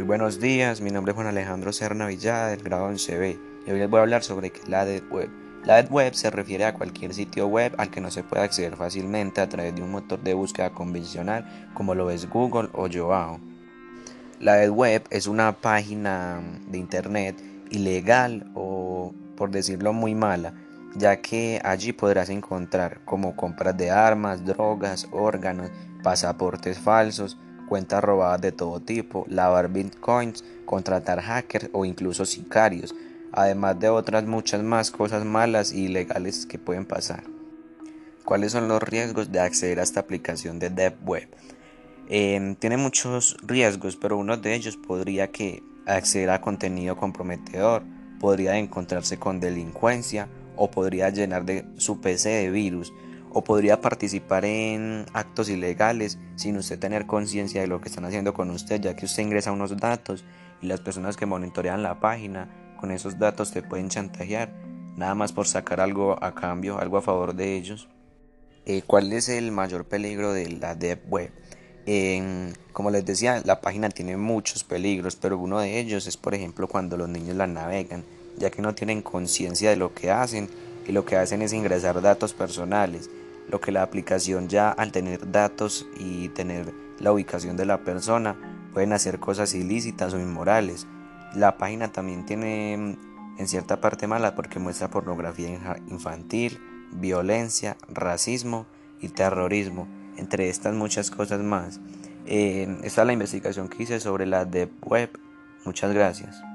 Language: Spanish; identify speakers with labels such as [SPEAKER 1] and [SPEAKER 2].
[SPEAKER 1] Muy buenos días, mi nombre es Juan Alejandro Serna Villada del grado 11B y hoy les voy a hablar sobre la Dead Web. La Dead Web se refiere a cualquier sitio web al que no se puede acceder fácilmente a través de un motor de búsqueda convencional como lo es Google o Yoao. La Dead Web es una página de internet ilegal o por decirlo muy mala, ya que allí podrás encontrar como compras de armas, drogas, órganos, pasaportes falsos, cuentas robadas de todo tipo, lavar bitcoins, contratar hackers o incluso sicarios, además de otras muchas más cosas malas y ilegales que pueden pasar. ¿Cuáles son los riesgos de acceder a esta aplicación de Deep Web? Em, tiene muchos riesgos, pero uno de ellos podría que acceder a contenido comprometedor, podría encontrarse con delincuencia o podría llenar de su PC de virus o podría participar en actos ilegales sin usted tener conciencia de lo que están haciendo con usted, ya que usted ingresa unos datos y las personas que monitorean la página con esos datos te pueden chantajear, nada más por sacar algo a cambio, algo a favor de ellos. Eh, ¿Cuál es el mayor peligro de la Deep Web? como les decía, la página tiene muchos peligros, pero uno de ellos es, por ejemplo, cuando los niños la navegan, ya que no tienen conciencia de lo que hacen y lo que hacen es ingresar datos personales lo que la aplicación ya al tener datos y tener la ubicación de la persona pueden hacer cosas ilícitas o inmorales. La página también tiene en cierta parte mala porque muestra pornografía infantil, violencia, racismo y terrorismo, entre estas muchas cosas más. Eh, esta es la investigación que hice sobre la Deep Web. Muchas gracias.